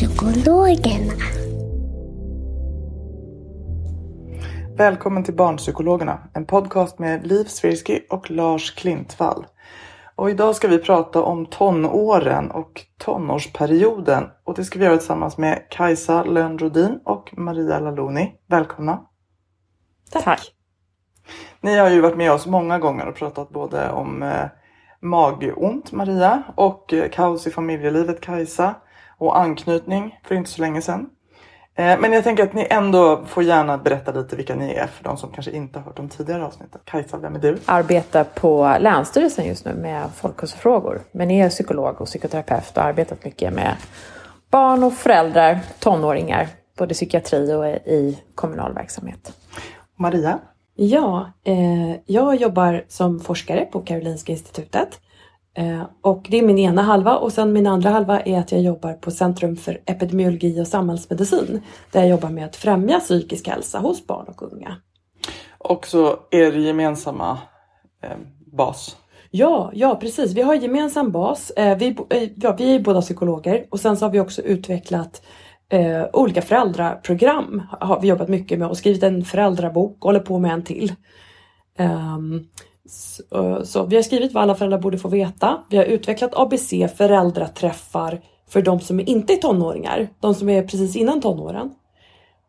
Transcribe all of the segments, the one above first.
Barnpsykologerna. Välkommen till Barnpsykologerna, en podcast med Liv Svirsky och Lars Klintvall. Och idag ska vi prata om tonåren och tonårsperioden och det ska vi göra tillsammans med Kajsa Lönnrodin och Maria Laloni. Välkomna! Tack. Ni har ju varit med oss många gånger och pratat både om eh, magont Maria och eh, kaos i familjelivet Kajsa och anknytning för inte så länge sedan. Eh, men jag tänker att ni ändå får gärna berätta lite vilka ni är för de som kanske inte har hört de tidigare avsnitten. Kajsa, vem är du? Arbetar på Länsstyrelsen just nu med folkhälsofrågor. Men är psykolog och psykoterapeut och har arbetat mycket med barn och föräldrar, tonåringar, både psykiatri och i kommunal verksamhet. Maria? Ja, eh, jag jobbar som forskare på Karolinska institutet. Eh, och det är min ena halva och sen min andra halva är att jag jobbar på Centrum för epidemiologi och samhällsmedicin. Där jag jobbar med att främja psykisk hälsa hos barn och unga. Och så er gemensamma eh, bas. Ja, ja precis. Vi har gemensam bas. Eh, vi, eh, ja, vi är båda psykologer och sen så har vi också utvecklat eh, olika föräldraprogram. Har vi jobbat mycket med och skrivit en föräldrabok och håller på med en till. Um, så, så vi har skrivit vad alla föräldrar borde få veta. Vi har utvecklat ABC föräldraträffar för de som inte är tonåringar. De som är precis innan tonåren.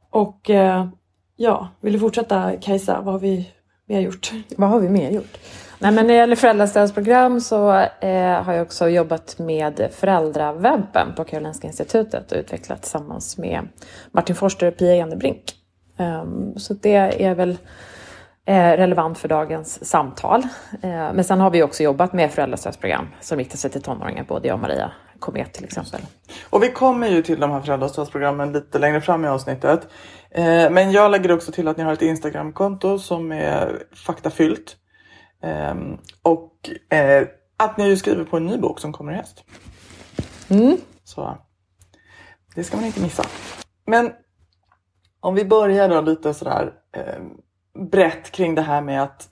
Och eh, ja, vill du fortsätta Kajsa? Vad har vi mer gjort? Vad har vi mer gjort? Nej, men när det gäller föräldrastödsprogram så eh, har jag också jobbat med föräldrawebben på Karolinska institutet och utvecklat tillsammans med Martin Forster och Pia Enebrink. Um, ehm, så det är väl relevant för dagens samtal. Eh, men sen har vi också jobbat med föräldrastödsprogram som riktar sig till tonåringar, både jag och Maria Komet till exempel. Och vi kommer ju till de här föräldrastödsprogrammen lite längre fram i avsnittet. Eh, men jag lägger också till att ni har ett Instagramkonto som är faktafyllt. Ehm, och eh, att ni skriver på en ny bok som kommer i höst. Mm. Så det ska man inte missa. Men om vi börjar då lite sådär eh, brett kring det här med att,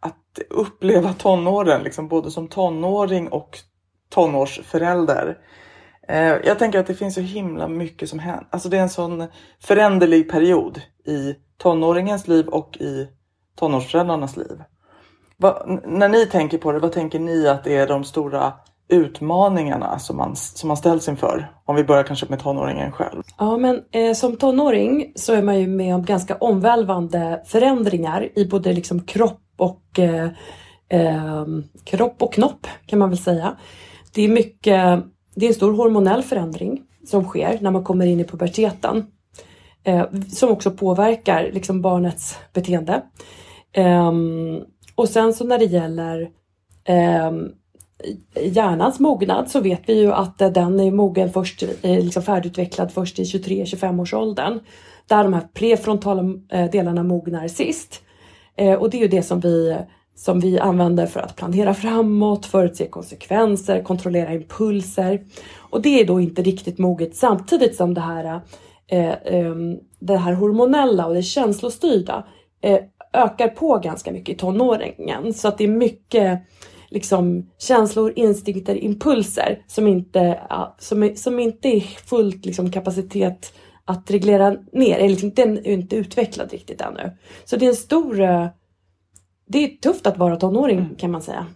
att uppleva tonåren, liksom både som tonåring och tonårsförälder. Eh, jag tänker att det finns så himla mycket som händer. Alltså det är en sån föränderlig period i tonåringens liv och i tonårsföräldrarnas liv. Va, när ni tänker på det, vad tänker ni att det är de stora utmaningarna som man, som man ställs inför? Om vi börjar kanske med tonåringen själv. Ja, men eh, som tonåring så är man ju med om ganska omvälvande förändringar i både liksom kropp och eh, eh, kropp och knopp kan man väl säga. Det är mycket, det är en stor hormonell förändring som sker när man kommer in i puberteten. Eh, som också påverkar liksom barnets beteende. Ehm, och sen så när det gäller ehm, hjärnans mognad så vet vi ju att den är mogen först, eh, liksom färdigutvecklad först i 23-25 års åldern. Där de här prefrontala eh, delarna mognar sist. Eh, och det är ju det som vi, som vi använder för att planera framåt, förutse konsekvenser, kontrollera impulser. Och det är då inte riktigt moget samtidigt som det här, ehm, det här hormonella och det känslostyrda ökar på ganska mycket i tonåringen. Så att det är mycket liksom, känslor, instinkter, impulser som inte, som, som inte är fullt liksom, kapacitet att reglera ner. Eller liksom, den är inte utvecklad riktigt ännu. Så det är en stor... Det är tufft att vara tonåring kan man säga.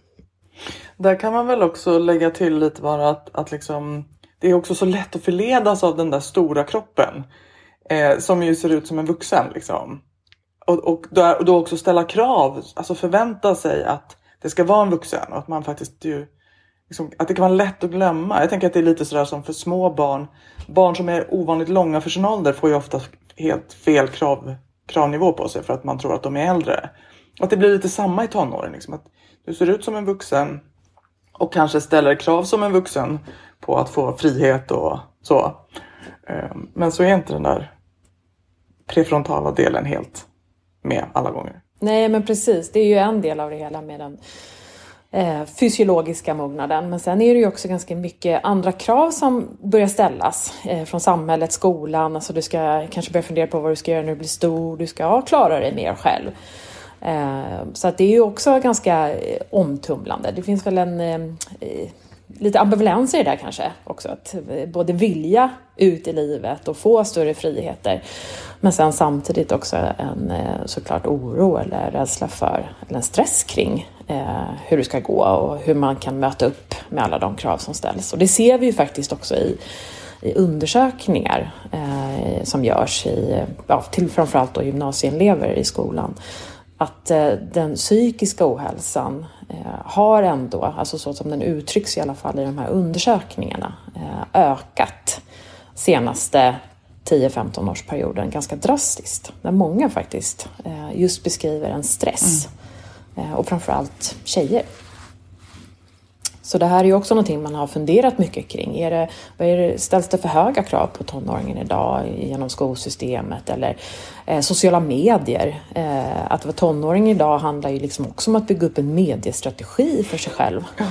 Där kan man väl också lägga till lite bara att, att liksom det är också så lätt att förledas av den där stora kroppen. Eh, som ju ser ut som en vuxen liksom. Och, och, då, och då också ställa krav, alltså förvänta sig att det ska vara en vuxen och att man faktiskt ju, liksom, att det kan vara lätt att glömma. Jag tänker att det är lite sådär som för små barn. Barn som är ovanligt långa för sin ålder får ju ofta helt fel krav, kravnivå på sig för att man tror att de är äldre. Att det blir lite samma i tonåren. Liksom, att du ser ut som en vuxen och kanske ställer krav som en vuxen på att få frihet och så. Ehm, men så är inte den där prefrontala delen helt med alla gånger. Nej, men precis. Det är ju en del av det hela med den eh, fysiologiska mognaden. Men sen är det ju också ganska mycket andra krav som börjar ställas eh, från samhället, skolan. Alltså du ska kanske börja fundera på vad du ska göra när du blir stor. Du ska klara dig mer själv. Eh, så att det är ju också ganska eh, omtumlande. Det finns väl en eh, lite ambivalens i det där kanske också. Att eh, både vilja ut i livet och få större friheter. Men sen samtidigt också en eh, såklart oro eller rädsla för, eller en stress kring eh, hur det ska gå och hur man kan möta upp med alla de krav som ställs. Och det ser vi ju faktiskt också i, i undersökningar eh, som görs i, ja, till framförallt då gymnasieelever i skolan att eh, den psykiska ohälsan har ändå, alltså så som den uttrycks i alla fall i de här undersökningarna, eh, ökat senaste 10-15 årsperioden ganska drastiskt. Där många faktiskt just beskriver en stress. Mm. Och framförallt tjejer så det här är ju också någonting man har funderat mycket kring. Är det, vad är det, ställs det för höga krav på tonåringen idag genom skolsystemet eller eh, sociala medier? Eh, att vara tonåring idag handlar ju liksom också om att bygga upp en mediestrategi för sig själv.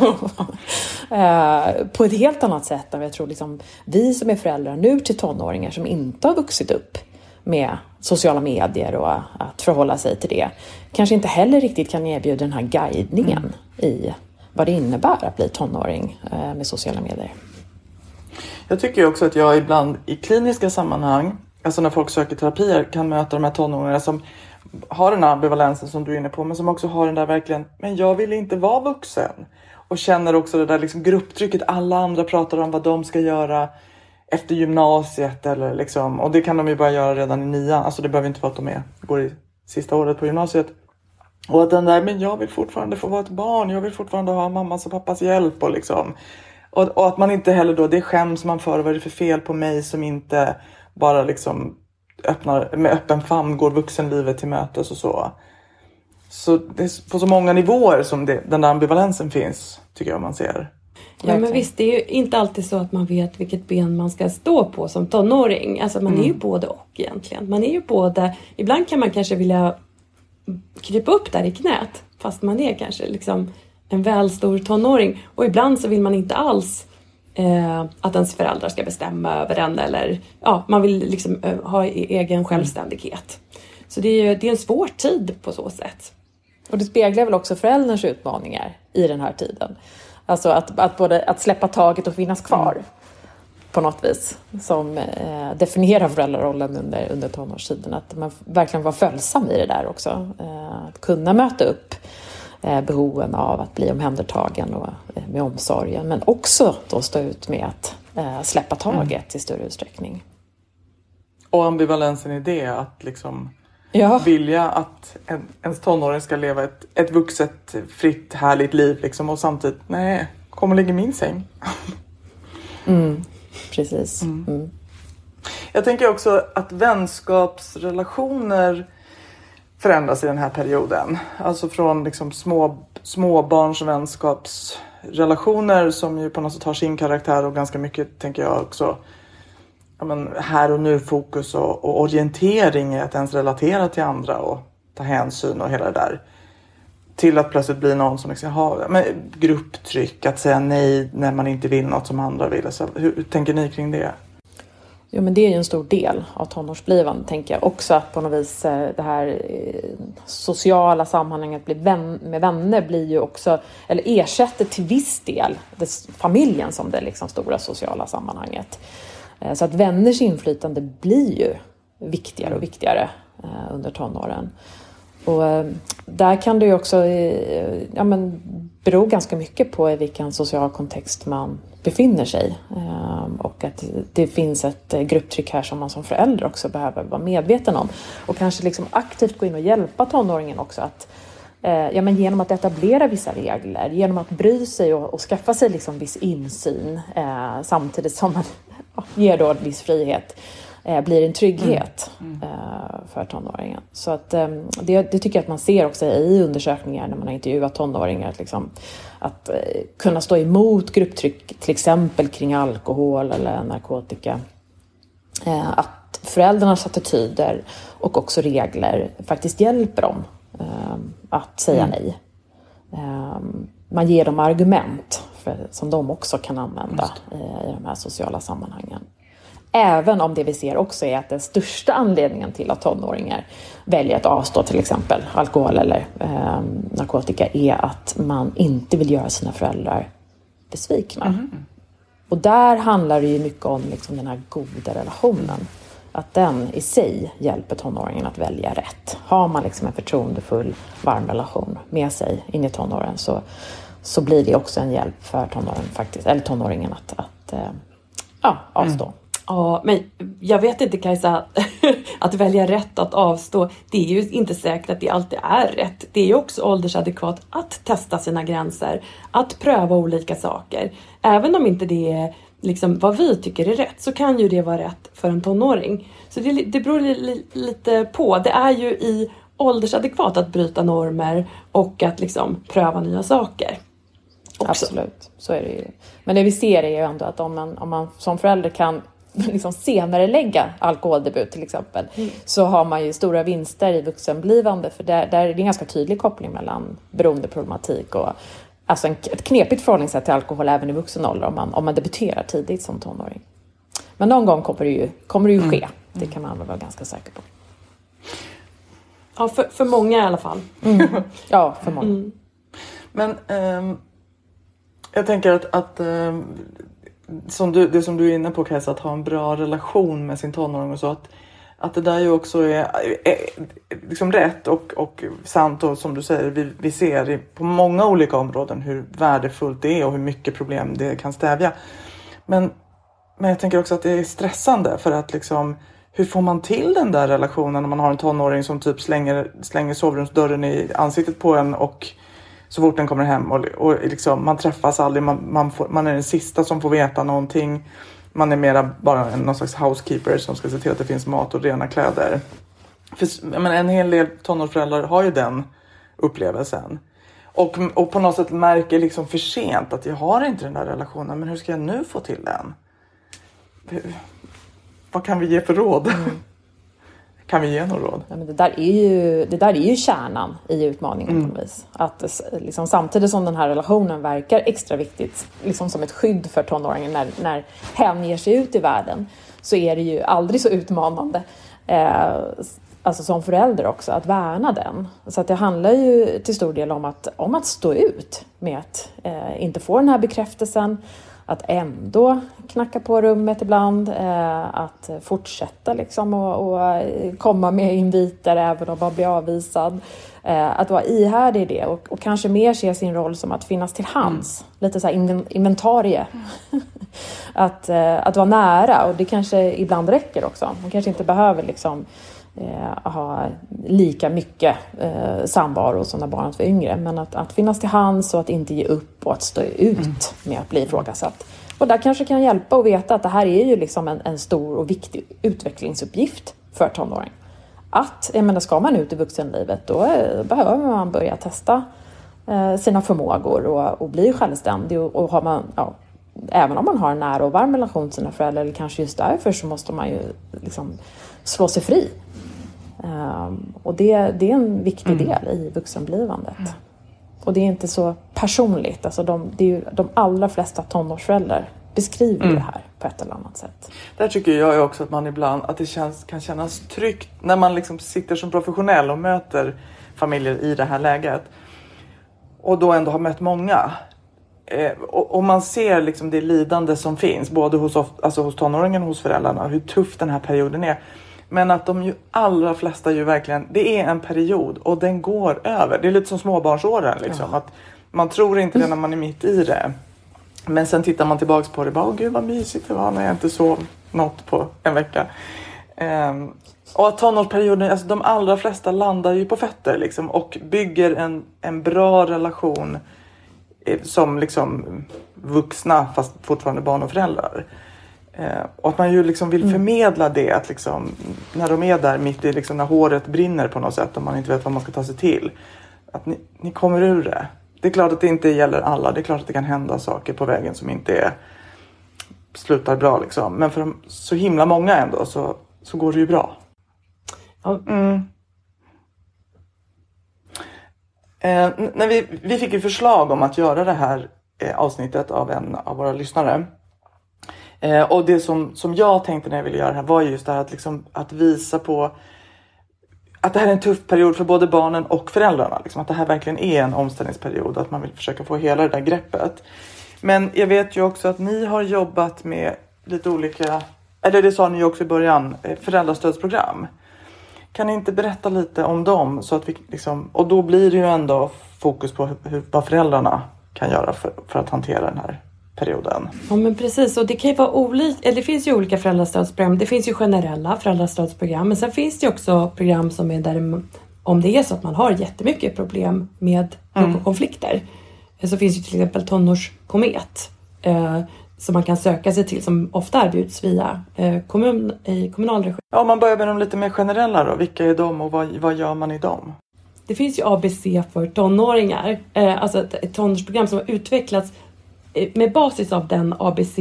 eh, på ett helt annat sätt än jag tror liksom, vi som är föräldrar nu till tonåringar som inte har vuxit upp med sociala medier och att förhålla sig till det kanske inte heller riktigt kan erbjuda den här guidningen mm. i vad det innebär att bli tonåring eh, med sociala medier. Jag tycker också att jag ibland i kliniska sammanhang, alltså när folk söker terapier, kan möta de här tonåringarna som har den här ambivalensen som du är inne på, men som också har den där verkligen, men jag vill inte vara vuxen. Och känner också det där liksom grupptrycket, alla andra pratar om vad de ska göra efter gymnasiet eller liksom, och det kan de ju börja göra redan i nian, alltså det behöver inte vara att de är, går i sista året på gymnasiet. Och att den där, men jag vill fortfarande få vara ett barn, jag vill fortfarande ha mammas och pappas hjälp och liksom. Och, och att man inte heller då, det skäms man för, vad är det för fel på mig som inte bara liksom öppnar, med öppen famn går vuxenlivet till mötes och så. Så det är på så många nivåer som det, den där ambivalensen finns, tycker jag man ser. Ja men visst, det är ju inte alltid så att man vet vilket ben man ska stå på som tonåring. Alltså man mm. är ju både och egentligen. Man är ju både, ibland kan man kanske vilja krypa upp där i knät fast man är kanske liksom en väl stor tonåring och ibland så vill man inte alls eh, att ens föräldrar ska bestämma över en eller ja, man vill liksom eh, ha e-, egen självständighet. Så det är, det är en svår tid på så sätt. Och det speglar väl också förälderns utmaningar i den här tiden. Alltså att, att både att släppa taget och finnas kvar. Mm på något vis som eh, definierar föräldrarollen under, under tonårstiden. Att man verkligen var följsam i det där också. Eh, att kunna möta upp eh, behoven av att bli omhändertagen och, eh, med omsorgen men också då stå ut med att eh, släppa taget mm. i större utsträckning. Och ambivalensen i det, att liksom ja. vilja att en, ens tonåring ska leva ett, ett vuxet, fritt, härligt liv liksom, och samtidigt, nej, kom och lägg i min säng. Mm precis. Mm. Mm. Jag tänker också att vänskapsrelationer förändras i den här perioden. Alltså från liksom små, småbarns vänskapsrelationer som ju på något sätt har sin karaktär och ganska mycket, tänker jag också, ja, men här och nu fokus och, och orientering i att ens relatera till andra och ta hänsyn och hela det där till att plötsligt bli någon som liksom har men, grupptryck, att säga nej när man inte vill något som andra vill. Så hur, hur tänker ni kring det? Jo, men det är ju en stor del av tonårsblivande, tänker jag. Också att på något vis eh, det här eh, sociala sammanhanget med vänner blir ju också, eller ersätter till viss del familjen som det liksom stora sociala sammanhanget. Eh, så att vänners inflytande blir ju viktigare och viktigare under tonåren. Och eh, där kan det ju också, ja men bero ganska mycket på i vilken social kontext man befinner sig. Ehm, och att det finns ett grupptryck här som man som förälder också behöver vara medveten om. Och kanske liksom aktivt gå in och hjälpa tonåringen också att eh, Ja, men genom att etablera vissa regler, genom att bry sig och, och skaffa sig liksom viss insyn eh, samtidigt som man ger då en viss frihet eh, blir en trygghet mm. Mm. Eh, för tonåringen. Så att, eh, det, det, tycker jag att man ser också i undersökningar när man har intervjuat tonåringar. Att, liksom, att eh, kunna stå emot grupptryck, till exempel kring alkohol eller narkotika. Eh, att föräldrarnas attityder och också regler faktiskt hjälper dem eh, att säga mm. nej. man ger dem argument för, som de också kan använda i de här sociala sammanhangen. Även om det vi ser också är att den största anledningen till att tonåringar väljer att avstå till exempel alkohol eller eh, narkotika är att man inte vill göra sina föräldrar besvikna. Mm. Och där handlar det ju mycket om liksom den här goda relationen. Att den i sig hjälper tonåringen att välja rätt. Har man liksom en förtroendefull, varm relation med sig in i tonåren så, så blir det också en hjälp för tonåringen, faktiskt, eller tonåringen att, att eh, ja, avstå. Mm. Ja, men jag vet inte Kajsa, att välja rätt att avstå, det är ju inte säkert att det alltid är rätt. Det är ju också åldersadekvat att testa sina gränser, att pröva olika saker. Även om inte det är liksom vad vi tycker är rätt så kan ju det vara rätt för en tonåring. Så det, det beror li, lite på. Det är ju i åldersadekvat att bryta normer och att liksom pröva nya saker. Också. Absolut, så är det ju. Men det vi ser är ju ändå att om man, om man som förälder kan liksom senare lägga alkoholdebut till exempel, mm. så har man ju stora vinster i vuxenblivande för där, där är det en ganska tydlig koppling mellan beroendeproblematik och alltså en, ett knepigt förhållningssätt till alkohol även i vuxen ålder om man, om man debuterar tidigt som tonåring. Men någon gång kommer det ju, kommer det ju ske, mm. det kan man väl vara ganska säker på. Ja, för, för många i alla fall. Mm. Ja, för många. Mm. Men um, jag tänker att, att um, som du, det som du är inne på Kajsa, att ha en bra relation med sin tonåring och så. Att, att det där ju också är, är liksom rätt och, och sant och som du säger, vi, vi ser på många olika områden hur värdefullt det är och hur mycket problem det kan stävja. Men, men jag tänker också att det är stressande för att liksom hur får man till den där relationen när man har en tonåring som typ slänger, slänger sovrumsdörren i ansiktet på en och så fort den kommer hem och, och liksom, man träffas aldrig. Man, man, får, man är den sista som får veta någonting. Man är mera bara en, någon slags housekeeper som ska se till att det finns mat och rena kläder. För, men en hel del tonårsföräldrar har ju den upplevelsen. Och, och på något sätt märker liksom för sent att jag har inte den där relationen. Men hur ska jag nu få till den? Vad kan vi ge för råd? Mm. Kan vi ge några råd? Ja, men det, där är ju, det där är ju kärnan i utmaningen mm. på något vis. Att liksom, samtidigt som den här relationen verkar extra viktigt, liksom som ett skydd för tonåringen när, när hen ger sig ut i världen, så är det ju aldrig så utmanande. Eh, alltså som förälder också, att värna den. Så att det handlar ju till stor del om att, om att stå ut med att eh, inte få den här bekräftelsen, att ändå knacka på rummet ibland, eh, att fortsätta liksom och, och, komma med inviter även om man blir avvisad. Eh, att vara ihärdig i det och, och, kanske mer se sin roll som att finnas till hands. Mm. Lite så här inventarie. Mm. att, eh, att vara nära och det kanske ibland räcker också. Man kanske inte behöver liksom eh, ha lika mycket eh, samvaro som när barnet var yngre. Men att, att finnas till hands och att inte ge upp och att stå ut mm. med att bli ifrågasatt. Och där kanske kan hjälpa att veta att det här är ju liksom en, en stor och viktig utvecklingsuppgift för tonåring. Att, jag menar, ska man ut i vuxenlivet då eh, behöver man börja testa eh, sina förmågor och, och bli självständig. Och, och har man, ja, även om man har en nära och varm relation till sina föräldrar, eller kanske just därför, så måste man ju liksom slå sig fri Um, och det, det, är en viktig mm. del i vuxenblivandet. Mm. Och det är inte så personligt. Alltså de, det är ju, de allra flesta tonårsföräldrar beskriver mm. det här på ett eller annat sätt. Där tycker jag också att man ibland att det känns, kan kännas tryggt när man liksom sitter som professionell och möter familjer i det här läget. Och då ändå har mött många. Eh, och, och, man ser liksom det lidande som finns både hos, alltså hos tonåringen och hos föräldrarna. Hur tuff den här perioden är. Men att de ju allra flesta ju verkligen, det är en period och den går över. Det är lite som småbarnsåren liksom. Ja. Att Man tror inte det när man är mitt i det. Men sen tittar man tillbaks på det och bara, åh gud vad mysigt det var när jag inte sov något på en vecka. Um, och att tonårsperioden, alltså de allra flesta landar ju på fötter liksom och bygger en, en bra relation eh, som liksom vuxna fast fortfarande barn och föräldrar. Eh, och att man ju liksom vill förmedla det att liksom, när de är där mitt i liksom, när håret brinner på något sätt och man inte vet vad man ska ta sig till. Att ni, ni kommer ur det. Det är klart att det inte gäller alla. Det är klart att det kan hända saker på vägen som inte är, slutar bra liksom. Men för så himla många ändå så, så går det ju bra. Mm. Eh, när vi, vi fick ju förslag om att göra det här eh, avsnittet av en av våra lyssnare. Eh, och det som, som jag tänkte när jag ville göra det här var just det här att, liksom, att visa på att det här är en tuff period för både barnen och föräldrarna. Liksom, att det här verkligen är en omställningsperiod. Att man vill försöka få hela det där greppet. Men jag vet ju också att ni har jobbat med lite olika, eller det sa ni ju också i början, eh, föräldrastödsprogram. Kan ni inte berätta lite om dem? Så att vi liksom, och då blir det ju ändå fokus på hur, vad föräldrarna kan göra för, för att hantera den här perioden. Ja men precis och det kan ju vara olika, eller det finns ju olika föräldrastödsprogram. Det finns ju generella föräldrastödsprogram men sen finns det också program som är där om det är så att man har jättemycket problem med mm. konflikter så finns ju till exempel tonårskomet eh, som man kan söka sig till som ofta erbjuds via eh, kommun, i kommunal regi. Ja, om man börjar med de lite mer generella då. Vilka är de och vad, vad gör man i dem? Det finns ju ABC för tonåringar, eh, alltså ett, ett tonårsprogram som har utvecklats eh, med basis av den ABC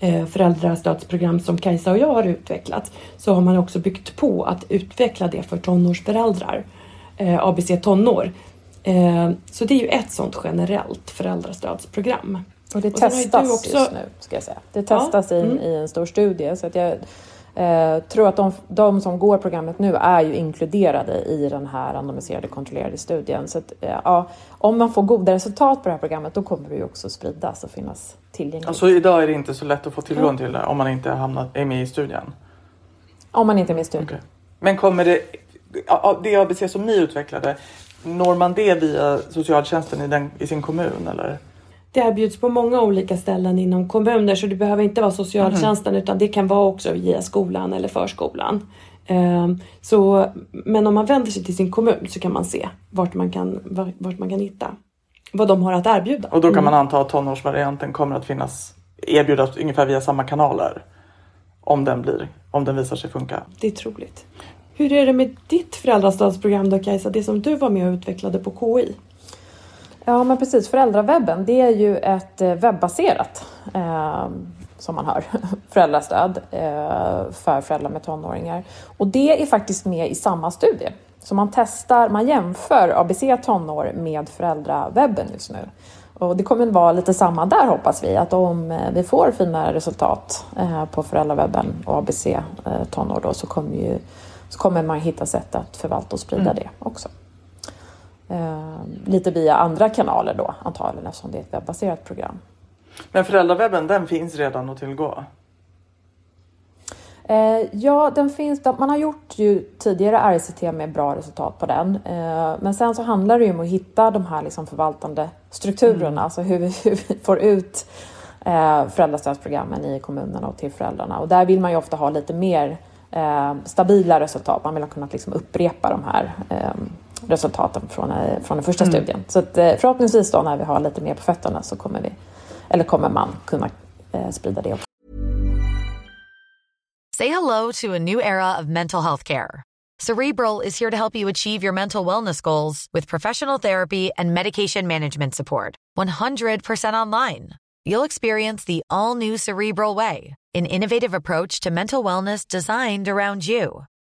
eh, föräldrastödsprogram som Kajsa och jag har utvecklat så har man också byggt på att utveckla det för tonårsföräldrar. Eh, ABC tonår. Eh, så det är ju ett sånt generellt föräldrastödsprogram. Och det testas också... just nu, ska jag säga. Det testas ja. mm. i en stor studie. Så att jag eh, tror att de, de, som går programmet nu är ju inkluderade i den här randomiserade kontrollerade studien. Så att, eh, ja, om man får goda resultat på det här programmet då kommer det ju också spridas och finnas tillgängligt. Alltså idag är det inte så lätt att få tillgång till det om man inte hamnat, är med i studien? Om man inte är med i studien. Okay. Men kommer det, det ABC som ni utvecklade, når man det via socialtjänsten i, den, i sin kommun eller? Det erbjuds på många olika ställen inom kommuner så det behöver inte vara socialtjänsten mm. utan det kan vara också via skolan eller förskolan. Ehm, så, men om man vänder sig till sin kommun så kan man se vart man kan, vart man kan hitta vad de har att erbjuda. Och då kan man mm. anta att tonårsvarianten kommer att finnas erbjudas ungefär via samma kanaler om den, blir, om den visar sig funka. Det är troligt. Hur är det med ditt föräldrastödsprogram då Kajsa, det som du var med och utvecklade på KI? Ja men precis, föräldrawebben det är ju ett eh, webbaserat eh, som man hör, föräldrastöd eh, för föräldrar med tonåringar. Och det är faktiskt med i samma studie. Så man testar, man jämför ABC tonår med föräldrawebben just nu. Och det kommer vara lite samma där hoppas vi, att om eh, vi får fina resultat eh, på föräldrawebben och ABC eh, tonår då så kommer ju så kommer man hitta sätt att förvalta och sprida mm. det också. Eh, lite via andra kanaler då antagligen eftersom det är ett webbaserat program. Men föräldrawebben den finns redan att tillgå? Eh, ja, den finns. Man har gjort ju tidigare RCT med bra resultat på den. Eh, men sen så handlar det ju om att hitta de här liksom förvaltande strukturerna, mm. alltså hur vi, hur vi får ut eh, föräldrastödsprogrammen i kommunerna och till föräldrarna. Och där vill man ju ofta ha lite mer eh, stabila resultat. Man vill ha kunnat liksom upprepa de här eh, resultaten från, eh, från den första mm. studien. Så att, eh, förhoppningsvis då när vi har lite mer på fötterna så kommer, vi, eller kommer man kunna eh, sprida det också. Say hello to a new era of mental health care. Cerebral is here to help you achieve your mental wellness goals with professional therapy and medication management support. 100% online. You'll experience the all new Cerebral Way, an innovative approach to mental wellness designed around you.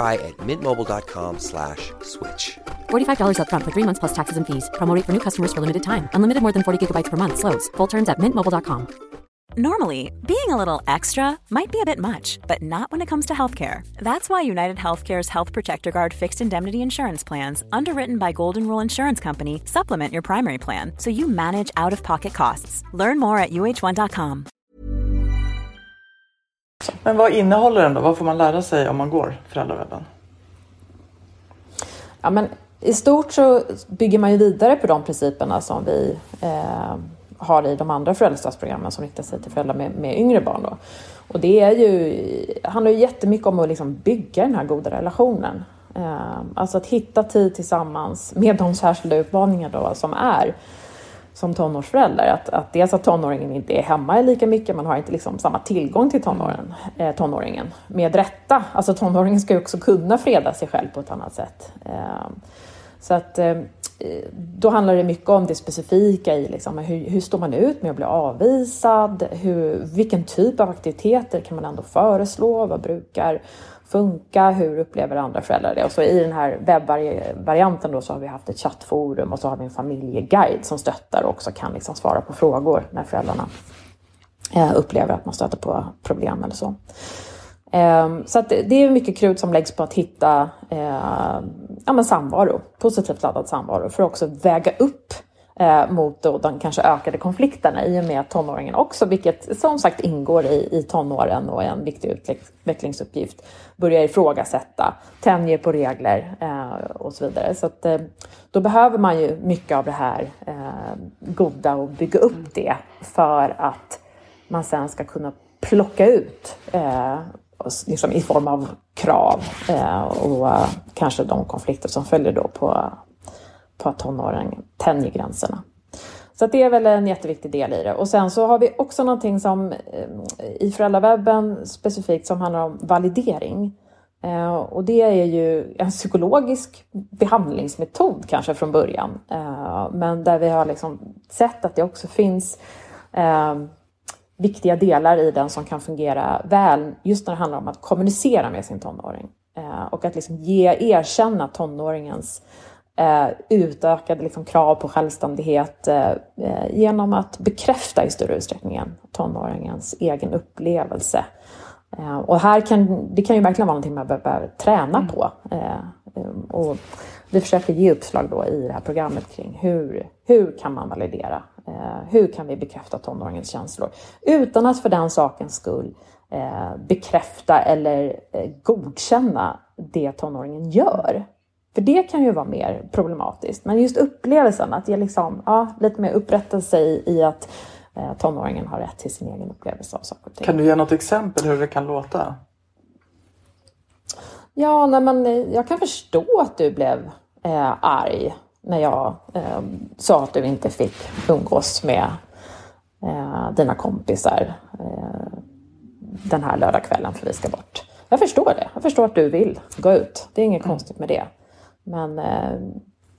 at mintmobile.com slash switch. $45 upfront for three months plus taxes and fees. Promo rate for new customers for limited time. Unlimited more than 40 gigabytes per month. Slows. Full terms at mintmobile.com. Normally, being a little extra might be a bit much, but not when it comes to healthcare. That's why United Healthcare's Health Protector Guard fixed indemnity insurance plans, underwritten by Golden Rule Insurance Company, supplement your primary plan so you manage out of pocket costs. Learn more at uh1.com. Men vad innehåller den då? Vad får man lära sig om man går föräldrawebben? Ja, men I stort så bygger man ju vidare på de principerna som vi eh, har i de andra föräldrastödsprogrammen som riktar sig till föräldrar med, med yngre barn. Då. Och det är ju, handlar ju jättemycket om att liksom bygga den här goda relationen. Eh, alltså att hitta tid tillsammans med de särskilda utmaningar då som är som tonårsförälder. Att, att dels att tonåringen inte är hemma lika mycket, man har inte liksom samma tillgång till tonåren, eh, tonåringen. Med rätta, alltså tonåringen ska ju också kunna freda sig själv på ett annat sätt. Eh, så att eh, då handlar det mycket om det specifika i liksom, hur, hur står man ut med att bli avvisad? Hur, vilken typ av aktiviteter kan man ändå föreslå? Vad brukar funka? Hur upplever andra föräldrar det? Och så i den här webbvarianten då så har vi haft ett chattforum och så har vi en familjeguide som stöttar och också kan liksom svara på frågor när föräldrarna eh, upplever att man stöter på problem eller så. Ehm, så att det är mycket krut som läggs på att hitta eh, ja, men samvaro, positivt laddad samvaro för att också väga upp eh, mot då de kanske ökade konflikterna i och med tonåringen också, vilket som sagt ingår i, i tonåren och är en viktig utvecklingsuppgift, börjar ifrågasätta, tänjer på regler eh, och så vidare. Så att, eh, då behöver man ju mycket av det här eh, goda och bygga upp det för att man sen ska kunna plocka ut eh, liksom i form av krav eh, och kanske de konflikter som följer då på, på att tonåringen tänjer gränserna. Så det är väl en jätteviktig del i det. Och sen så har vi också någonting som eh, i föräldrawebben specifikt som handlar om validering. Eh, och det är ju en psykologisk behandlingsmetod kanske från början. Eh, men där vi har liksom sett att det också finns viktiga delar i den som kan fungera väl just när det handlar om att kommunicera med sin tonåring. Och att liksom ge, erkänna tonåringens eh, utökade liksom, krav på självständighet eh, eh genom att bekräfta i större utsträckning tonåringens egen upplevelse. Eh, och här kan det kan ju verkligen vara någonting man behöver träna mm. på. Och vi försöker ge uppslag då i det här programmet kring hur, hur kan man validera hur kan vi bekräfta tonåringens känslor? Utan att för den sakens skull bekräfta eller godkänna det tonåringen gör. För det kan ju vara mer problematiskt. Men just upplevelsen, att ge liksom, ja, lite mer upprättelse i, i att eh, tonåringen har rätt till sin egen upplevelse av saker och ting. Kan du ge något exempel hur det kan låta? Ja, nej, men jag kan förstå att du blev eh, arg när jag eh, sa att du inte fick umgås med eh, dina kompisar eh, den här lördagskvällen för vi ska bort. Jag förstår det. Jag förstår att du vill gå ut. Det är inget mm. konstigt med det. Men eh,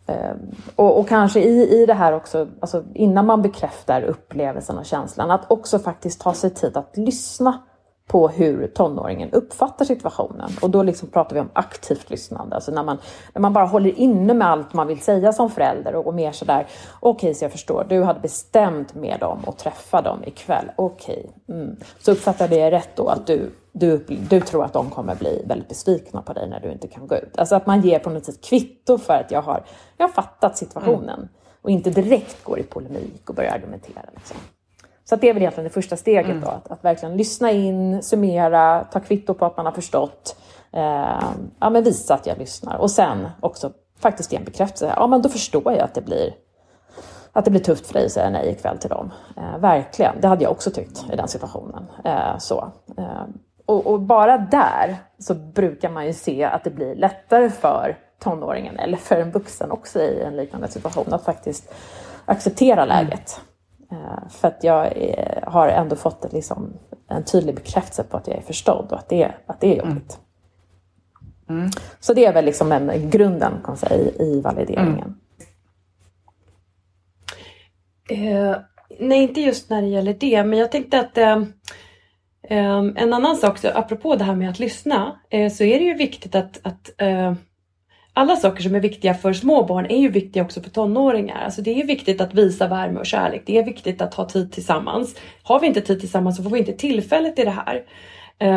eh, och, och, kanske i, i det här också, alltså innan man bekräftar upplevelsen och känslan, att också faktiskt ta sig tid att lyssna på hur tonåringen uppfattar situationen. Och då liksom pratar vi om aktivt lyssnande, alltså när man, när man bara håller inne med allt man vill säga som förälder och, och mer sådär, okej okay, så jag förstår, du hade bestämt med dem och träffa dem ikväll, okej. Okay. Mm. Så uppfattar det rätt då att du, du, du tror att de kommer bli väldigt besvikna på dig när du inte kan gå ut. Alltså att man ger på något sätt kvitto för att jag har, jag har fattat situationen mm. och inte direkt går i polemik och börjar argumentera. Liksom. Så det är väl egentligen det första steget mm. då, att, att, verkligen lyssna in, summera, ta kvitto på att man har förstått, eh, ja men visa att jag lyssnar och sen också faktiskt ge en bekräftelse. Ja men då förstår jag att det blir att det blir tufft för dig att säga nej ikväll till dem. Eh, verkligen, det hade jag också tyckt i den situationen. Eh, så. Eh, och, och, bara där så brukar man ju se att det blir lättare för tonåringen eller för en vuxen också i en liknande situation att faktiskt acceptera mm. läget. Mm. för att jag är, har ändå fått ett, liksom, en tydlig bekräftelse på att jag är förstådd och att det, att det är jobbigt. Mm. Mm. Så det är väl liksom en, grunden kan man säga, i, i valideringen. Mm. Eh, nej, inte just när det gäller det, men jag tänkte att eh, eh, en annan sak, så, apropå det här med att lyssna, eh, så är det ju viktigt att, att eh, alla saker som är viktiga för små barn är ju viktiga också för tonåringar. Alltså det är viktigt att visa värme och kärlek. Det är viktigt att ha tid tillsammans. Har vi inte tid tillsammans så får vi inte tillfället i det här.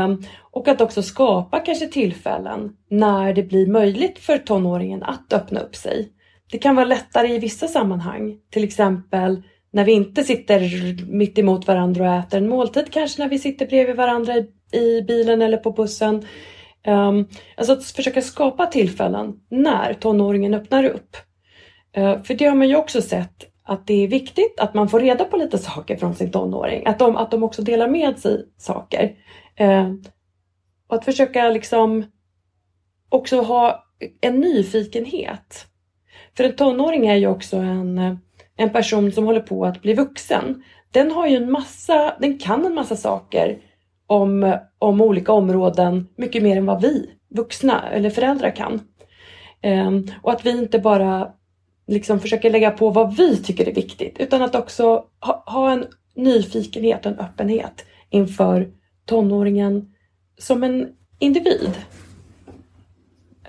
Um, och att också skapa kanske tillfällen när det blir möjligt för tonåringen att öppna upp sig. Det kan vara lättare i vissa sammanhang, till exempel när vi inte sitter mitt emot varandra och äter en måltid, kanske när vi sitter bredvid varandra i bilen eller på bussen. Um, alltså att försöka skapa tillfällen när tonåringen öppnar upp. Uh, för det har man ju också sett att det är viktigt att man får reda på lite saker från sin tonåring. Att de, att de också delar med sig saker. Uh, och att försöka liksom också ha en nyfikenhet. För en tonåring är ju också en, en person som håller på att bli vuxen. Den har ju en massa, den kan en massa saker om, om olika områden mycket mer än vad vi vuxna eller föräldrar kan. Um, och att vi inte bara liksom försöker lägga på vad vi tycker är viktigt utan att också ha, ha en nyfikenhet och en öppenhet inför tonåringen som en individ.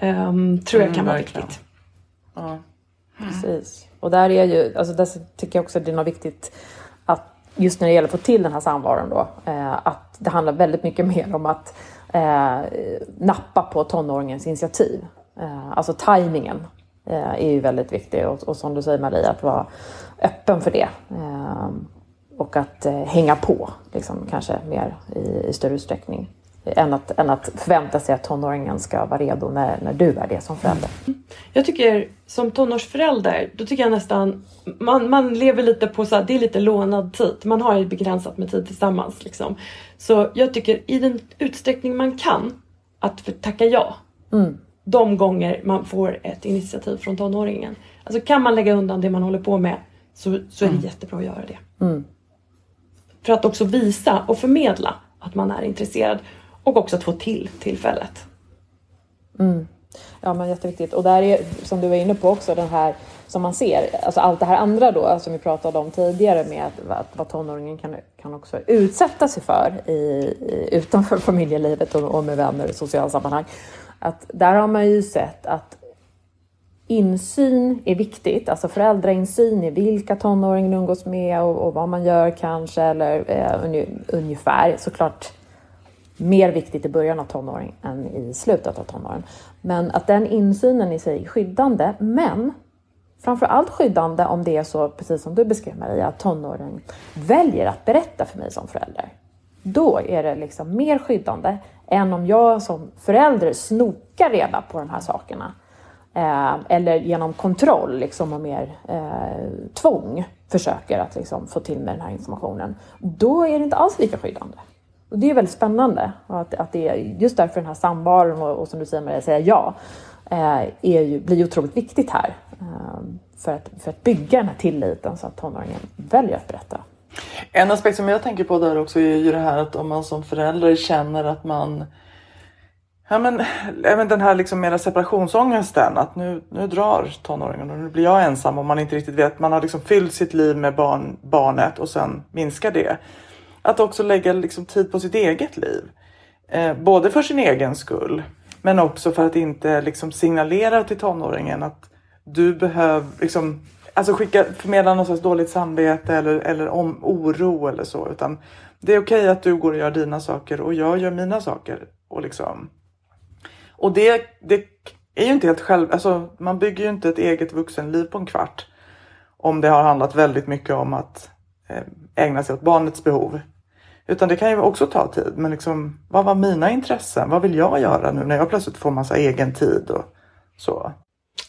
Um, tror jag kan mm, vara viktigt. Ja. Precis. Och där är ju, alltså där tycker jag också att det är något viktigt att just när det gäller att få till den här samvaron då, eh, att det handlar väldigt mycket mer om att eh, nappa på tonåringens initiativ. Eh, alltså tajmingen eh, är ju väldigt viktig och, och, som du säger Maria, att vara öppen för det. Eh, och att eh, hänga på, liksom, kanske mer i, i större utsträckning än att, än att förvänta sig att tonåringen ska vara redo när, när du är det som förälder. Jag tycker som tonårsförälder, då tycker jag nästan man, man lever lite på så här, det är lite lånad tid. Man har ju begränsat med tid tillsammans. Liksom. Så jag tycker i den utsträckning man kan att tacka ja. Mm. De gånger man får ett initiativ från tonåringen. Alltså kan man lägga undan det man håller på med så, så är det mm. jättebra att göra det. Mm. För att också visa och förmedla att man är intresserad och också att få till tillfället. Mm. Ja men jätteviktigt. Och där är, som du var inne på också, den här som man ser, alltså allt det här andra då som vi pratade om tidigare med att, att vad tonåringen kan, kan också utsätta sig för i, i utanför familjelivet och, och med vänner och sociala sammanhang. Att där har man ju sett att insyn är viktigt, alltså föräldrainsyn i vilka tonåringen umgås med och, och, vad man gör kanske eller eh, ungefär. Såklart mer viktigt i början av tonåren än i slutet av tonåren. Men att den insynen i sig är skyddande, men framför allt skyddande om det är så, precis som du beskrev Maria, att tonåren väljer att berätta för mig som förälder. Då är det liksom mer skyddande än om jag som förälder snokar reda på de här sakerna. Eh, eller genom kontroll liksom, och mer eh, tvång försöker att liksom, få till mig den här informationen. Då är det inte alls lika skyddande. Och det är väldigt spännande. Att, att det är just därför den här samvaron och, och som du säger Maria, säga ja, eh, är ju, blir otroligt viktigt här. Eh, för, att, för att bygga den här tilliten så att tonåringen väljer att berätta. En aspekt som jag tänker på där också är ju det här att om man som förälder känner att man Ja men även den här liksom mera separationsångesten att nu, nu drar tonåringen och nu blir jag ensam och man inte riktigt vet. Man har liksom fyllt sitt liv med barn, barnet och sen minskar det att också lägga liksom tid på sitt eget liv. Eh, både för sin egen skull men också för att inte liksom signalera till tonåringen att du behöver liksom, alltså skicka, förmedla någon slags dåligt samvete eller, eller om, oro eller så. Utan det är okej okay att du går och gör dina saker och jag gör mina saker. Och, liksom. och det, det är ju inte helt själv, alltså man bygger ju inte ett eget vuxenliv på en kvart. Om det har handlat väldigt mycket om att eh, ägna sig åt barnets behov. Utan det kan ju också ta tid. Men liksom, vad var mina intressen? Vad vill jag göra nu när jag plötsligt får massa egen tid och så?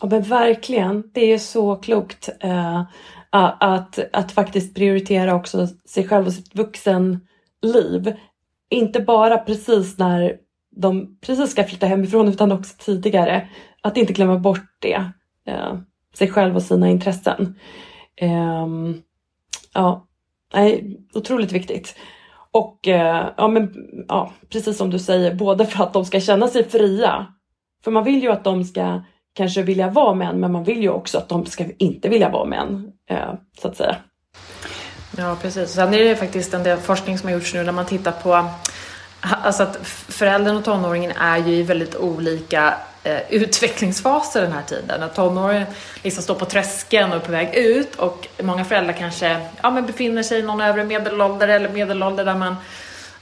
Ja men verkligen, det är så klokt eh, att, att faktiskt prioritera också sig själv och sitt vuxenliv. Inte bara precis när de precis ska flytta hemifrån utan också tidigare. Att inte glömma bort det. Eh, sig själv och sina intressen. Eh, ja, nej, otroligt viktigt. Och eh, ja, men, ja, precis som du säger, både för att de ska känna sig fria. För man vill ju att de ska kanske vilja vara män, men man vill ju också att de ska inte vilja vara män. Eh, så att säga. Ja, precis. Sen är det faktiskt en del forskning som har gjorts nu när man tittar på Alltså att föräldern och tonåringen är ju i väldigt olika eh, utvecklingsfaser den här tiden. Att tonåringen liksom står på tröskeln och är på väg ut och många föräldrar kanske ja, men befinner sig i någon övre medelålder eller medelålder där man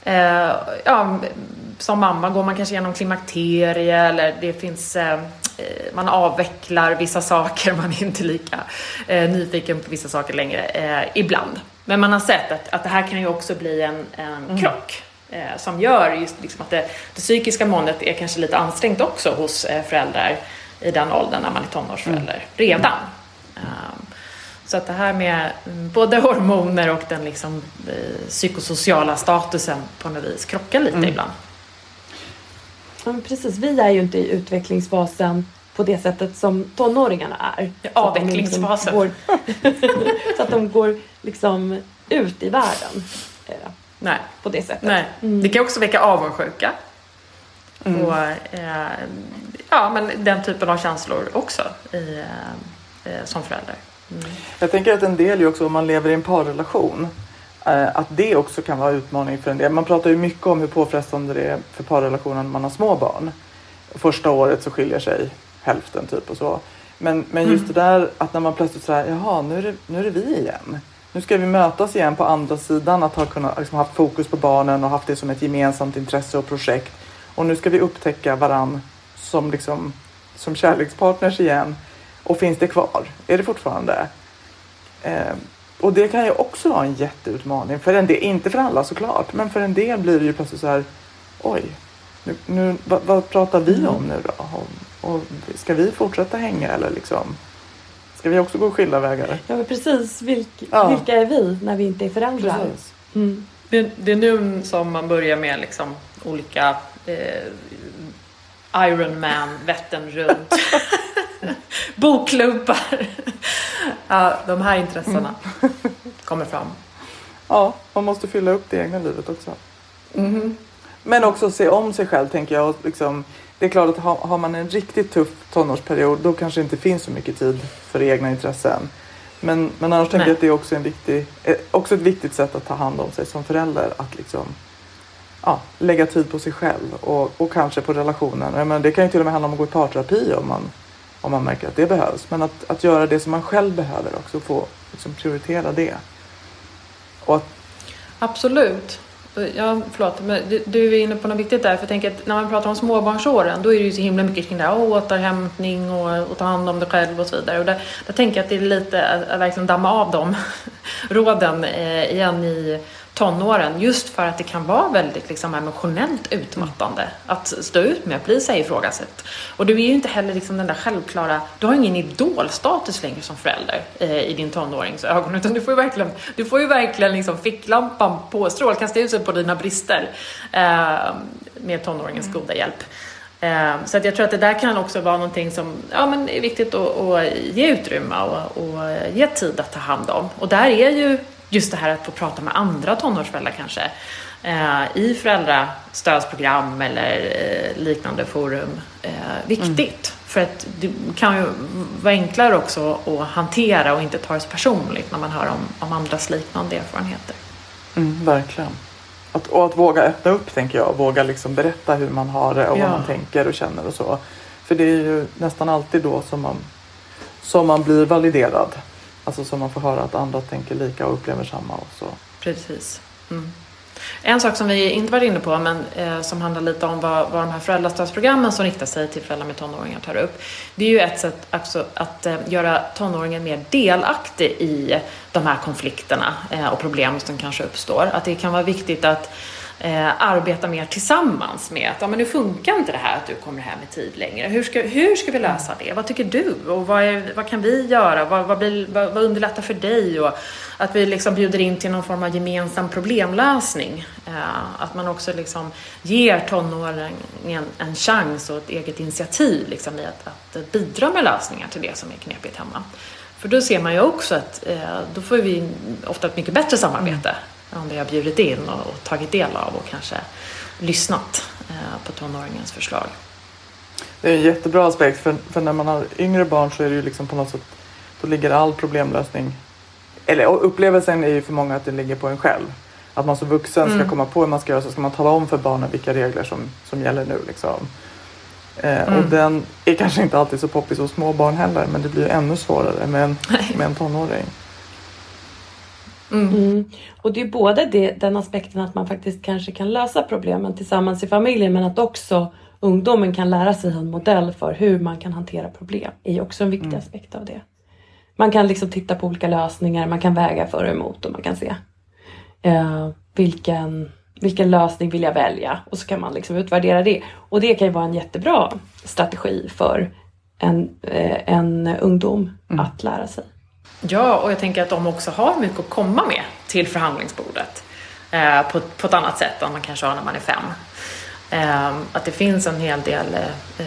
eh, ja, som mamma går man kanske igenom klimakterie eller det finns eh, man avvecklar vissa saker, man är inte lika eh, nyfiken på vissa saker längre eh, ibland. Men man har sett att, att det här kan ju också bli en, en mm. krock eh, som gör just liksom att det, det, psykiska måendet är kanske lite ansträngt också hos eh, föräldrar i den åldern när man är tonårsförälder mm. redan. Um, så att det här med mm, både hormoner och den liksom, eh, psykosociala statusen på något vis krockar lite mm. ibland. Ja, precis, vi är ju inte i utvecklingsfasen på det sättet som tonåringarna är. Avvecklingsfasen. Liksom så att de går liksom ut i världen. Eh, Nej. På det sättet. Nej. Mm. Det kan också väcka avundsjuka. Mm. Och, eh, ja, men den typen av känslor också i, eh, som förälder. Mm. Jag tänker att en del ju också om man lever i en parrelation eh, att det också kan vara utmaning för en del. Man pratar ju mycket om hur påfrestande det är för parrelationen när man har små barn. Första året så skiljer sig hälften typ och så. Men, men just mm. det där att när man plötsligt säger jaha nu är, det, nu är det vi igen nu ska vi mötas igen på andra sidan, att ha kunnat, liksom, haft fokus på barnen och haft det som ett gemensamt intresse och projekt. Och nu ska vi upptäcka varann som, liksom, som kärlekspartners igen. Och finns det kvar? Är det fortfarande? Eh, och det kan ju också vara en jätteutmaning. För en del, inte för alla såklart, men för en del blir det ju plötsligt så här, oj, nu, nu vad, vad, pratar vi om nu då? Och, och, ska vi fortsätta hänga eller liksom? Ska vi också gå skilda vägar? Ja, men precis. Vilk, ja. Vilka är vi när vi inte är föräldrar? Mm. Det, det, är nu som man börjar med liksom olika eh, Ironman, Vättern runt, bokklubbar. ja, de här intressena mm. kommer fram. Ja, man måste fylla upp det egna livet också. Mm. Men också se om sig själv tänker jag. liksom, det är klart att har, man en riktigt tuff tonårsperiod då kanske det inte finns så mycket tid för egna intressen. Men, men annars Nej. tänker jag att det är också, en viktig, eh, också ett viktigt sätt att ta hand om sig som förälder. Att liksom, ja, lägga tid på sig själv och, och kanske på relationen. Men det kan ju till och med handla om att gå i parterapi om man, om man märker att det behövs. Men att, att göra det som man själv behöver också, få liksom, prioritera det. Och att, Absolut. Ja, förlåt, men du är inne på något viktigt där. För jag tänker att när man pratar om småbarnsåren då är det ju så himla mycket kring det här återhämtning och, och ta hand om dig själv och så vidare. Och där, där tänker jag att det är lite att, att verkligen damma av de råden eh, igen i tonåren just för att det kan vara väldigt liksom, emotionellt utmattande att stå ut med att bli sig ifrågasatt. Och du är ju inte heller liksom den där självklara, du har ingen idolstatus längre som förälder eh, i din tonårings ögon utan du får ju verkligen, du får ju verkligen liksom ficklampan på, strålkastarljuset på dina brister eh, med tonåringens mm. goda hjälp. Eh, så att jag tror att det där kan också vara någonting som ja, men är viktigt att, att ge utrymme och, och ge tid att ta hand om. Och där är ju just det här att få prata med andra tonårsföräldrar kanske eh, i föräldrastödsprogram eller eh, liknande forum eh, viktigt. Mm. För att det kan ju vara enklare också att hantera och inte ta det så personligt när man hör om, om andras liknande erfarenheter. Mm, verkligen. Att, och att våga öppna upp tänker jag. Våga liksom berätta hur man har det och ja. vad man tänker och känner och så. För det är ju nästan alltid då som man, som man blir validerad. Alltså så man får höra att andra tänker lika och upplever samma och så. Precis. Mm. En sak som vi inte varit inne på men eh, som handlar lite om vad, vad de här föräldrastödsprogrammen som riktar sig till föräldrar med tonåringar tar upp. Det är ju ett sätt också att eh, göra tonåringen mer delaktig i de här konflikterna eh, och problem som kanske uppstår. Att det kan vara viktigt att eh, arbeta mer tillsammans med att ja, men nu funkar inte det här att du kommer hem i tid längre. Hur ska, hur ska vi lösa det? Vad tycker du? Och vad, är, vad kan vi göra? Vad, vad, blir, vad, vad underlättar för dig? Och att vi liksom bjuder in till någon form av gemensam problemlösning. Eh, att man också liksom ger tonåringen en chans och ett eget initiativ liksom, i att, att bidra med lösningar till det som är knepigt hemma. För då ser man ju också att eh, då får vi ofta ett mycket bättre samarbete om vi har bjudit in och, och tagit del av och kanske lyssnat eh, på tonåringens förslag. Det är en jättebra aspekt för, för när man har yngre barn så är det ju liksom på något sätt då ligger all problemlösning eller upplevelsen är ju för många att det ligger på en själv. Att man som vuxen ska Mm. komma på hur man ska göra så ska man tala om för barnen vilka regler som, som gäller nu. Liksom. Eh, Mm. Och den är kanske inte alltid så poppis hos små barn heller men det blir ännu svårare med en, med en tonåring. Mm. Och det är både det, den aspekten att man faktiskt kanske kan lösa problemen tillsammans i familjen men att också ungdomen kan lära sig en modell för hur man kan hantera problem. är också en viktig aspekt av det. Man kan liksom titta på olika lösningar, man kan väga för och emot och man kan se eh, vilken, vilken lösning vill jag välja och så kan man liksom utvärdera det. Och det kan ju vara en jättebra strategi för en, eh, en ungdom att lära sig. Ja, och jag tänker att de också har mycket att komma med till förhandlingsbordet eh, på, på ett annat sätt än man kanske har när man är fem. Eh, att det finns en hel del eh,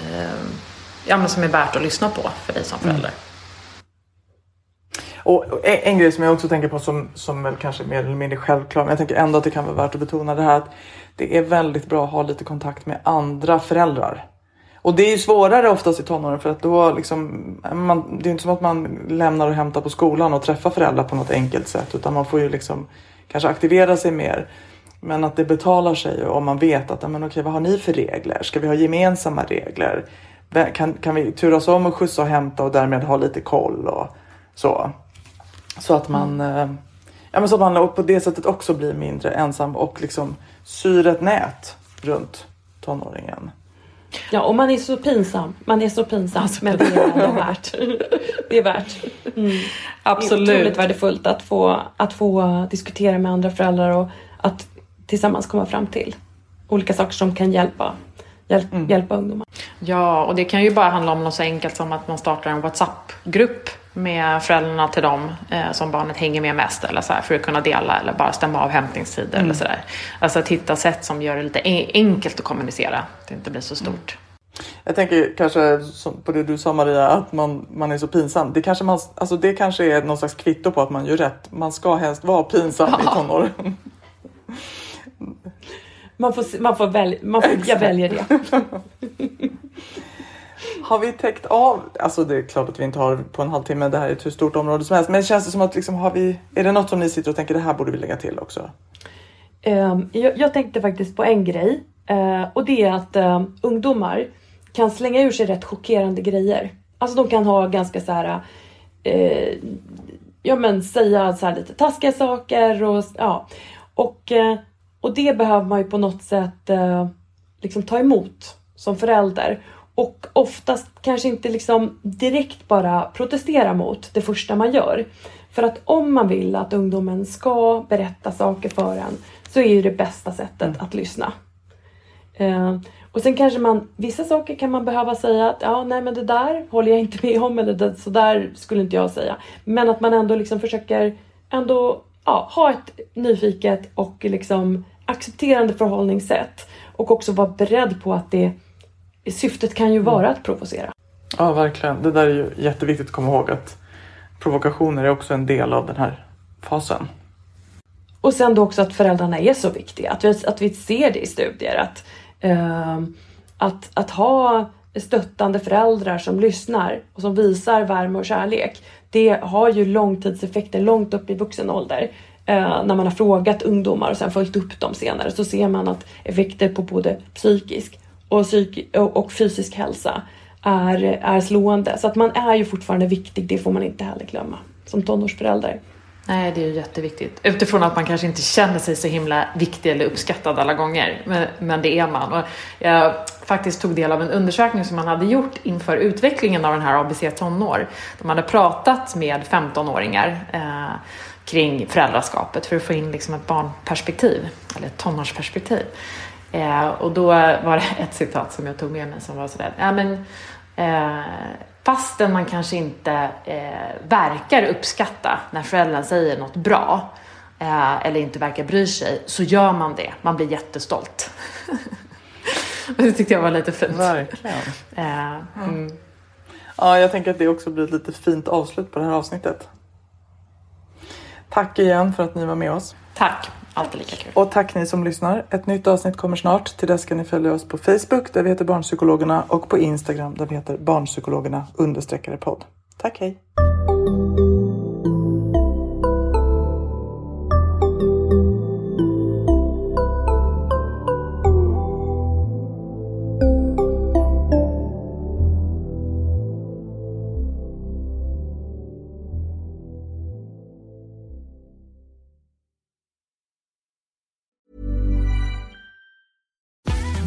ja, men som är värt att lyssna på för dig som förälder. Och och en, en grej som jag också tänker på som, som väl kanske är mer eller mindre självklar men jag tänker ändå att det kan vara värt att betona det här att det är väldigt bra att ha lite kontakt med andra föräldrar. Och det är ju svårare oftast i tonåren för att då liksom, man, det är inte som att man lämnar och hämtar på skolan och träffar föräldrar på något enkelt sätt utan man får ju liksom kanske aktivera sig mer. Men att det betalar sig om man vet att, men okej vad har ni för regler? Ska vi ha gemensamma regler? Kan, kan vi turas om och skjutsa och hämta och därmed ha lite koll och så. Så att man, eh, ja, men så att man på det sättet också blir mindre ensam och liksom syr ett nät runt tonåringen. Ja, och man är så pinsam. Man är så pinsam, men det är det värt. Det är värt. Mm. Absolut. Det är otroligt värdefullt att få, att få diskutera med andra föräldrar och att tillsammans komma fram till olika saker som kan hjälpa, hjälp, hjälpa ungdomar. Ja, och det kan ju bara handla om något så enkelt som att man startar en WhatsApp-grupp med föräldrarna till dem eh, som barnet hänger med mest eller så här, för att kunna dela eller bara stämma av hämtningstider eller sådär. Alltså att hitta sätt som gör det lite en- enkelt att kommunicera, att det inte blir så stort. Jag tänker kanske på det du sa Maria, att man, man är så pinsam. Det kanske, man, alltså det kanske är någon slags kvitto på att man gör rätt. Man ska helst vara pinsam i tonåren. Man får, man får välja, man får, jag väljer det. Har vi täckt av, alltså det är klart att vi inte har på en halvtimme, det här är ett hur stort område som helst. Men känns det som att liksom har vi, är det något som ni sitter och tänker det här borde vi lägga till också? Um, jag, jag tänkte faktiskt på en grej uh, och det är att eh, ungdomar kan slänga ur sig rätt chockerande grejer. Alltså de kan ha ganska så här, uh, ja men säga så här lite taskiga saker och ja. Och, eh, och det behöver man ju på något sätt liksom ta emot som förälder. Och oftast kanske inte liksom direkt bara protestera mot det första man gör. För att om man vill att ungdomen ska berätta saker för en så är ju det bästa sättet att lyssna. Eh, och sen kanske man, vissa saker kan man behöva säga att ja, nej men det där håller jag inte med om eller det, så där skulle inte jag säga. Men att man ändå liksom försöker ändå ja, ha ett nyfiket och liksom accepterande förhållningssätt. Och också vara beredd på att det syftet kan ju vara att provocera. Ja, verkligen. Det där är ju jätteviktigt att komma ihåg att provokationer är också en del av den här fasen. Och sen då också att föräldrarna är så viktiga. Att vi, att vi ser det i studier. Att, ehm, att, att ha stöttande föräldrar som lyssnar och som visar värme och kärlek. Det har ju långtidseffekter långt upp i vuxen ålder. Eh, när man har frågat ungdomar och sen följt upp dem senare så ser man att effekter på både psykisk och, psyk och, fysisk hälsa är, är slående. Så att man är ju fortfarande viktig, det får man inte heller glömma som tonårsförälder. Nej, det är ju jätteviktigt. Utifrån att man kanske inte känner sig så himla viktig eller uppskattad alla gånger. Men, men det är man. Och jag faktiskt tog del av en undersökning som man hade gjort inför utvecklingen av den här ABC tonår. De hade pratat med 15-åringar eh, kring föräldraskapet för att få in liksom ett barnperspektiv, eller ett tonårsperspektiv. Eh, och då var det ett citat som jag tog med mig som var sådär, ja men eh, fastän man kanske inte eh, verkar uppskatta när föräldrar säger något bra eh, eller inte verkar bry sig, så gör man det. Man blir jättestolt. det tyckte jag var lite fint. Verkligen. Eh, mm. Ja, jag tänker att det också blir ett lite fint avslut på det här avsnittet. Tack igen för att ni var med oss. Tack, alltid lika kul. Och tack ni som lyssnar. Ett nytt avsnitt kommer snart. Till dess kan ni följa oss på Facebook där vi heter Barnpsykologerna och på Instagram där vi heter Barnpsykologerna understreckare podd. Tack, hej!